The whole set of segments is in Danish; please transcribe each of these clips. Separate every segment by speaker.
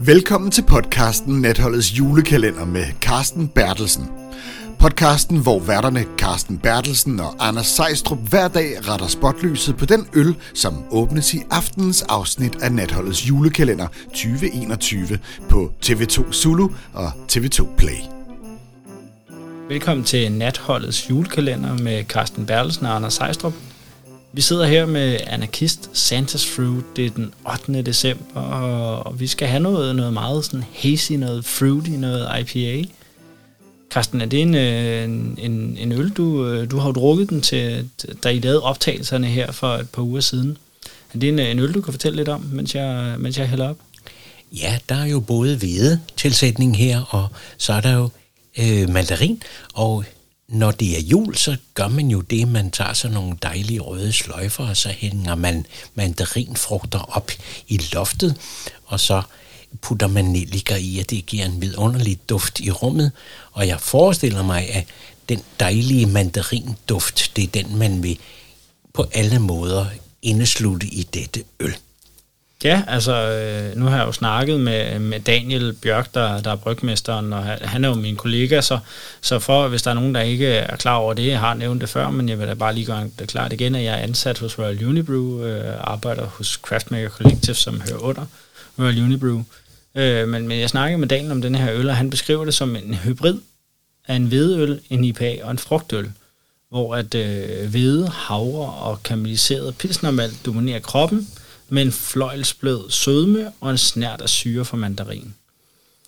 Speaker 1: Velkommen til podcasten Natholdets julekalender med Carsten Bertelsen. Podcasten, hvor værterne Carsten Bertelsen og Anders Sejstrup hver dag retter spotlyset på den øl, som åbnes i aftenens afsnit af Natholdets julekalender 2021 på TV2 Zulu og TV2 Play.
Speaker 2: Velkommen til Natholdets julekalender med Carsten Bertelsen og Anders Sejstrup. Vi sidder her med Anarkist Santa's Fruit. Det er den 8. december, og vi skal have noget, noget meget sådan hazy, noget fruity, noget IPA. Karsten, er det en, øh, en, en, en øl, du, øh, du har drukket den til, da I lavede optagelserne her for et par uger siden? Er det en, øh, en øl, du kan fortælle lidt om, mens jeg, mens jeg hælder op?
Speaker 3: Ja, der er jo både hvede tilsætning her, og så er der jo øh, mandarin, og når det er jul, så gør man jo det, man tager sådan nogle dejlige røde sløjfer, og så hænger man mandarinfrugter op i loftet, og så putter man nelliker i, og det giver en vidunderlig duft i rummet. Og jeg forestiller mig, at den dejlige mandarinduft, det er den, man vil på alle måder indeslutte i dette øl.
Speaker 2: Ja, altså øh, nu har jeg jo snakket med, med Daniel Bjørk, der, der er brygmesteren, og han er jo min kollega, så, så for, hvis der er nogen, der ikke er klar over det, jeg har nævnt det før, men jeg vil da bare lige gøre det klart igen, at jeg er ansat hos Royal Unibrew, øh, arbejder hos Craftmaker Collective, som hører under Royal Unibrew. Øh, men, men jeg snakkede med Daniel om den her øl, og han beskriver det som en hybrid af en hvedeøl, en IPA og en frugtøl hvor at øh, hvede, havre og karamelliseret pilsnermalt dominerer kroppen, med en fløjlsblød sødme og en snært af syre fra mandarin.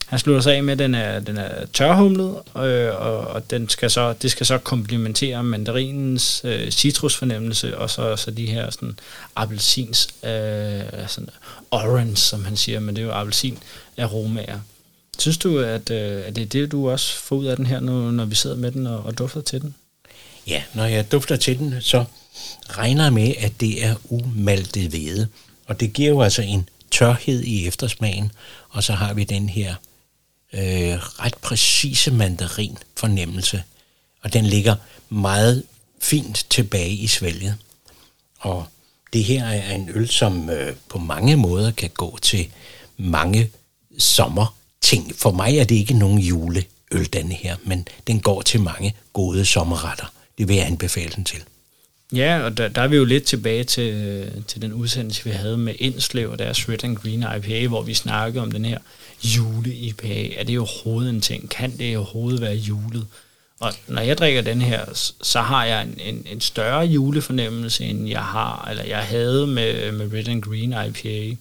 Speaker 2: Han slutter sig af med, at den er, den er tørhumlet, øh, og, og den skal så, det skal så komplementere mandarinens øh, citrusfornemmelse, og så, så de her sådan, appelsins, øh, sådan orange, som han siger, men det er jo appelsin aromaer. Synes du, at, øh, at det er det, du også får ud af den her, når, når vi sidder med den og, og dufter til den?
Speaker 3: Ja, når jeg dufter til den, så regner jeg med, at det er umaltet hvede. Og det giver jo altså en tørhed i eftersmagen, og så har vi den her øh, ret præcise mandarin fornemmelse, og den ligger meget fint tilbage i svælget. Og det her er en øl, som øh, på mange måder kan gå til mange sommerting. For mig er det ikke nogen juleøl, denne her, men den går til mange gode sommerretter. Det vil jeg anbefale den til.
Speaker 2: Ja, og der, der er vi jo lidt tilbage til, øh, til den udsendelse, vi havde med Indslev og deres Red and Green IPA, hvor vi snakkede om den her jule-IPA. Er det overhovedet en ting? Kan det overhovedet være julet? Og når jeg drikker den her, så har jeg en, en, en større julefornemmelse, end jeg har, eller jeg havde med, med Red and Green IPA.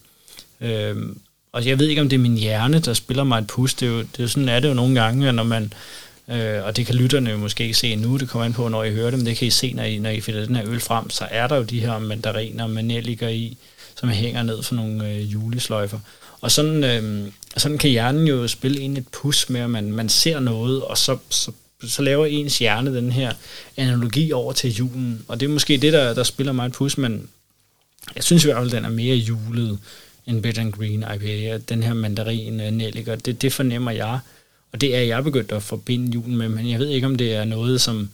Speaker 2: Øhm, og jeg ved ikke, om det er min hjerne, der spiller mig et pus. Det er jo, det er sådan er det jo nogle gange, når man Øh, og det kan lytterne jo måske ikke se nu, det kommer an på, når I hører det, men det kan I se, når I, når I finder den her øl frem, så er der jo de her mandariner med nelliker i, som hænger ned for nogle øh, julesløjfer. Og sådan, øh, sådan kan hjernen jo spille ind et pus med, at man, man ser noget, og så, så, så laver ens hjerne den her analogi over til julen. Og det er måske det, der, der spiller mig et pus, men jeg synes i hvert fald, den er mere julet end Bed and Green IPA. Den her mandarin øh, nelliker, det, det fornemmer jeg og det er jeg begyndt at forbinde julen med, men jeg ved ikke, om det er noget, som,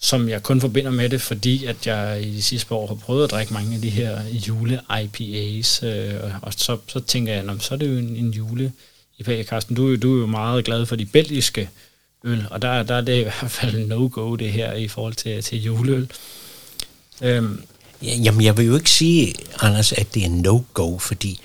Speaker 2: som jeg kun forbinder med det, fordi at jeg i de sidste par år har prøvet at drikke mange af de her jule-IPAs, øh, og så, så tænker jeg, så er det jo en, en jule IPA. Carsten, du, du er jo meget glad for de belgiske øl, og der, der er det i hvert fald no-go det her i forhold til, til juleøl.
Speaker 3: Øhm, Jamen, jeg vil jo ikke sige, Anders, at det er no-go, fordi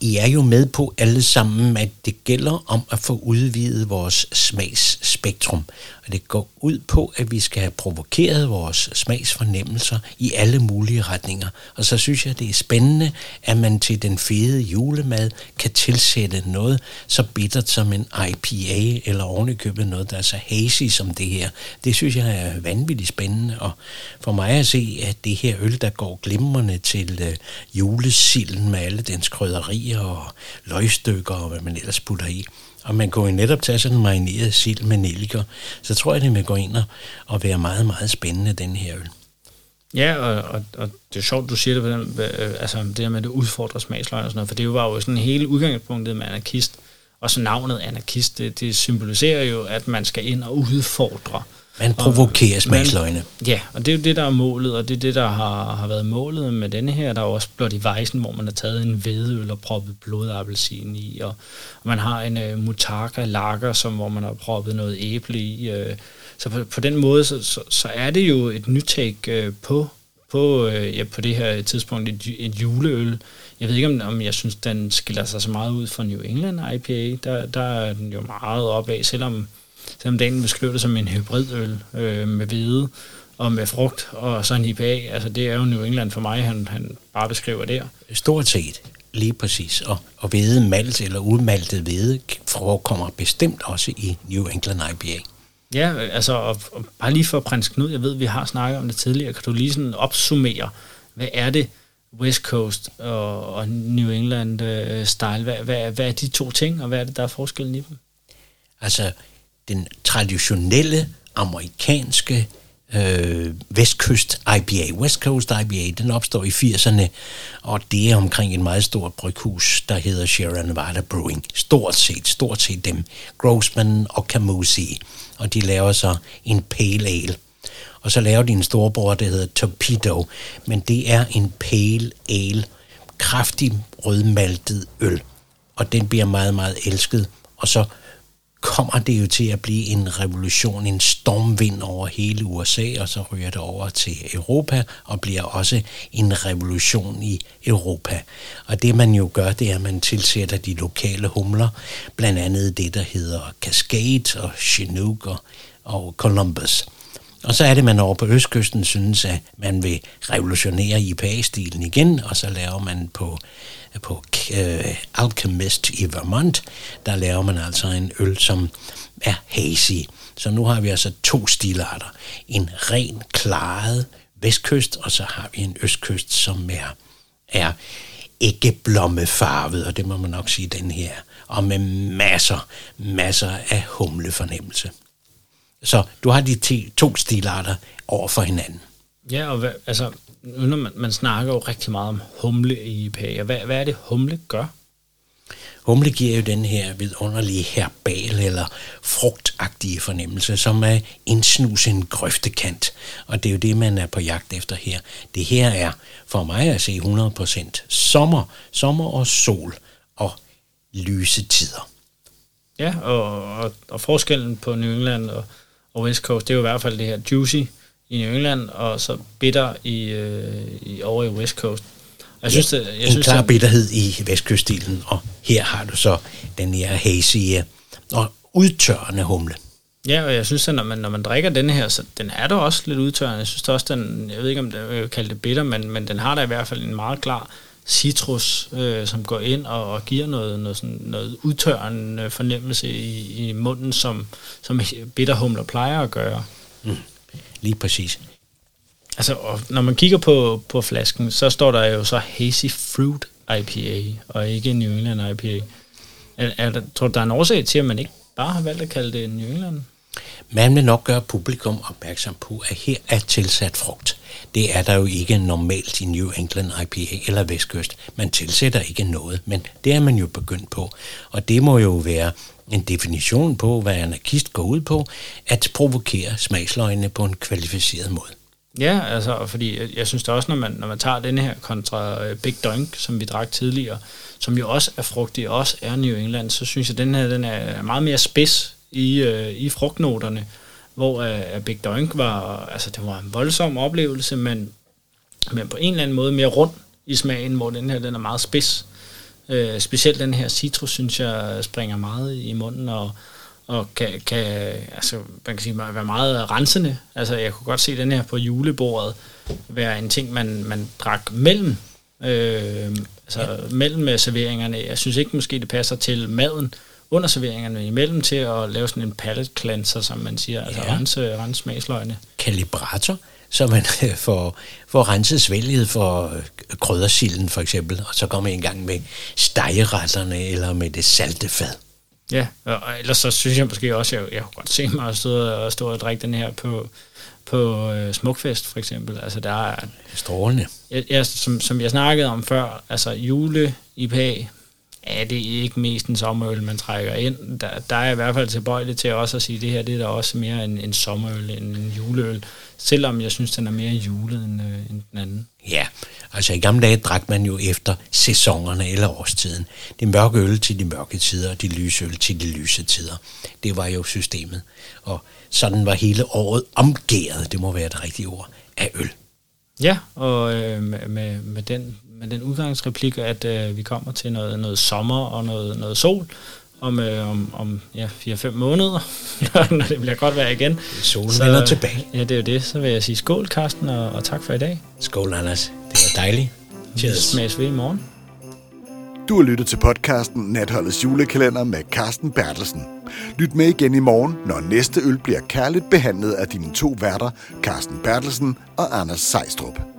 Speaker 3: i er jo med på alle sammen, at det gælder om at få udvidet vores smagsspektrum. Og det går ud på, at vi skal have provokeret vores smagsfornemmelser i alle mulige retninger. Og så synes jeg, det er spændende, at man til den fede julemad kan tilsætte noget så bittert som en IPA, eller ovenikøbet noget, der er så hazy som det her. Det synes jeg er vanvittigt spændende, og for mig at se, at det her øl, der går glimrende til øh, julesilden med alle dens krydderier og løgstykker og hvad man ellers putter i, og man kunne jo netop tage sådan en marineret sild med nelliker, så tror jeg, det vil gå ind og, og være meget, meget spændende, den her øl.
Speaker 2: Ja, og, og, og det er sjovt, du siger det, hvordan, øh, altså det der med, at det udfordrer smagsløg og sådan noget, for det var jo sådan hele udgangspunktet med anarkist, og så navnet anarkist, det, det symboliserer jo, at man skal ind og udfordre
Speaker 3: man provokerer smagsløgne.
Speaker 2: Ja, og det er jo det, der er målet, og det er det, der har, har været målet med denne her. Der er også blot i Weisen, hvor man har taget en hvedeøl og proppet blodappelsin i, og, og man har en uh, mutaka lager, som, hvor man har proppet noget æble i. Uh, så på, på den måde, så, så, så er det jo et nytag uh, på, på, uh, ja, på det her tidspunkt et, et juleøl. Jeg ved ikke, om, om jeg synes, den skiller sig så meget ud fra New England IPA. Der, der er den jo meget opad, selvom selvom Daniel beskriver det som en hybridøl øh, med hvide og med frugt og så en IPA. Altså det er jo New England for mig, han, han bare beskriver der.
Speaker 3: Stort set, lige præcis. Og, og hvede malt eller udmaltet hvede forekommer bestemt også i New England IPA.
Speaker 2: Ja, altså, og, og bare lige for prins Knud, jeg ved, vi har snakket om det tidligere, kan du lige sådan opsummere, hvad er det, West Coast og, og New England uh, style, hvad, hvad, hvad er de to ting, og hvad er det, der er forskellen i dem?
Speaker 3: Altså, den traditionelle amerikanske øh, vestkyst IPA. West Coast IPA, den opstår i 80'erne, og det er omkring et meget stort bryghus, der hedder Sierra Nevada Brewing. Stort set, stort set dem. Grossman og Camusi. Og de laver så en pale ale. Og så laver de en storbror, der hedder Torpedo. Men det er en pale ale. Kraftig rødmaltet øl. Og den bliver meget, meget elsket. Og så kommer det jo til at blive en revolution, en stormvind over hele USA, og så ryger det over til Europa og bliver også en revolution i Europa. Og det man jo gør, det er, at man tilsætter de lokale humler, blandt andet det, der hedder Cascade og Chinook og, og Columbus. Og så er det, man over på Østkysten synes, at man vil revolutionere IPA-stilen igen, og så laver man på på uh, Alchemist i Vermont, der laver man altså en øl, som er hazy. Så nu har vi altså to stilarter. En ren, klaret vestkyst, og så har vi en østkyst, som er, er ikke blommefarvet, og det må man nok sige, den her, og med masser, masser af humlefornemmelse. Så du har de to stilarter over for hinanden.
Speaker 2: Ja, og hvad, altså, nu når man, man snakker jo rigtig meget om humle i IPA, hvad, hvad er det, humle gør?
Speaker 3: Humle giver jo den her vidunderlige herbal eller frugtagtige fornemmelse, som er indsnus en grøftekant. Og det er jo det, man er på jagt efter her. Det her er for mig at se 100% sommer, sommer og sol og lyse tider.
Speaker 2: Ja, og, og, og forskellen på New England og, og West Coast, det er jo i hvert fald det her juicy, i New England, og så bitter i, øh, i over i West Coast.
Speaker 3: Jeg synes, ja, det, jeg en synes, klar bitterhed i vestkyststilen, og her har du så den her hazy øh, og udtørrende humle.
Speaker 2: Ja, og jeg synes, at når man, når man drikker den her, så den er da også lidt udtørrende. Jeg synes også, den, jeg ved ikke, om det vil kalde det bitter, men, men den har da i hvert fald en meget klar citrus, øh, som går ind og, og giver noget, noget, sådan, noget udtørrende fornemmelse i, i munden, som, som bitterhumler plejer at gøre. Mm.
Speaker 3: Lige præcis.
Speaker 2: Altså, og når man kigger på, på flasken, så står der jo så Hazy Fruit IPA, og ikke New England IPA. Er, er der, tror du, der er en årsag til, at man ikke bare har valgt at kalde det New England?
Speaker 3: Man vil nok gøre publikum opmærksom på, at her er tilsat frugt. Det er der jo ikke normalt i New England IPA eller Vestkyst. Man tilsætter ikke noget, men det er man jo begyndt på. Og det må jo være en definition på, hvad anarkist går ud på, at provokere smagsløgene på en kvalificeret måde.
Speaker 2: Ja, altså, fordi jeg, jeg synes da også, når man, når man tager den her kontra øh, Big Dunk, som vi drak tidligere, som jo også er frugtig, også er New England, så synes jeg, at den her den er meget mere spids i, øh, i frugtnoterne, hvor uh, Big Dunk var, altså det var en voldsom oplevelse, men, men på en eller anden måde mere rund i smagen, hvor den her den er meget spids. Øh, specielt den her citrus, synes jeg, springer meget i munden, og, og kan, kan, altså, man kan sige, være meget rensende. Altså, jeg kunne godt se den her på julebordet være en ting, man, man drak mellem, øh, altså ja. mellem serveringerne. Jeg synes ikke måske, det passer til maden under serveringerne imellem til at lave sådan en palate cleanser, som man siger, altså ja. rense, rense smagsløgene.
Speaker 3: Kalibrator så man får, får renset svælget for øh, kryddersilden for eksempel, og så kommer man i gang med stegeretterne eller med det salte fad.
Speaker 2: Ja, og ellers så synes jeg måske også, at jeg, jeg kunne godt se mig at stå og, stå og drikke den her på, på uh, Smukfest for eksempel. Altså der er...
Speaker 3: Strålende.
Speaker 2: Jeg, som, som jeg snakkede om før, altså jule IPA, er det ikke mest en sommerøl, man trækker ind. Der, der er i hvert fald tilbøjelig til også at sige, at det her det er da også mere en, en sommerøl end en juleøl. Selvom jeg synes, den er mere julet end, øh, end den anden.
Speaker 3: Ja, altså i gamle dage drak man jo efter sæsonerne eller årstiden. Det mørke øl til de mørke tider, og de lyse øl til de lyse tider. Det var jo systemet. Og sådan var hele året omgæret, det må være det rigtige ord, af øl.
Speaker 2: Ja, og øh, med, med, den, med den udgangsreplik, at øh, vi kommer til noget, noget sommer og noget, noget sol om, øh, om, om ja, 4-5 måneder, når det bliver godt vejr igen.
Speaker 3: Solen så, vender tilbage.
Speaker 2: Ja, det er jo det. Så vil jeg sige skål, Karsten, og, og tak for i dag.
Speaker 3: Skål, Anders. Det var dejligt.
Speaker 2: Cheers. Vi smages ved i morgen.
Speaker 1: Du har lyttet til podcasten Natholdets julekalender med Carsten Bertelsen. Lyt med igen i morgen, når næste øl bliver kærligt behandlet af dine to værter, Carsten Bertelsen og Anders Sejstrup.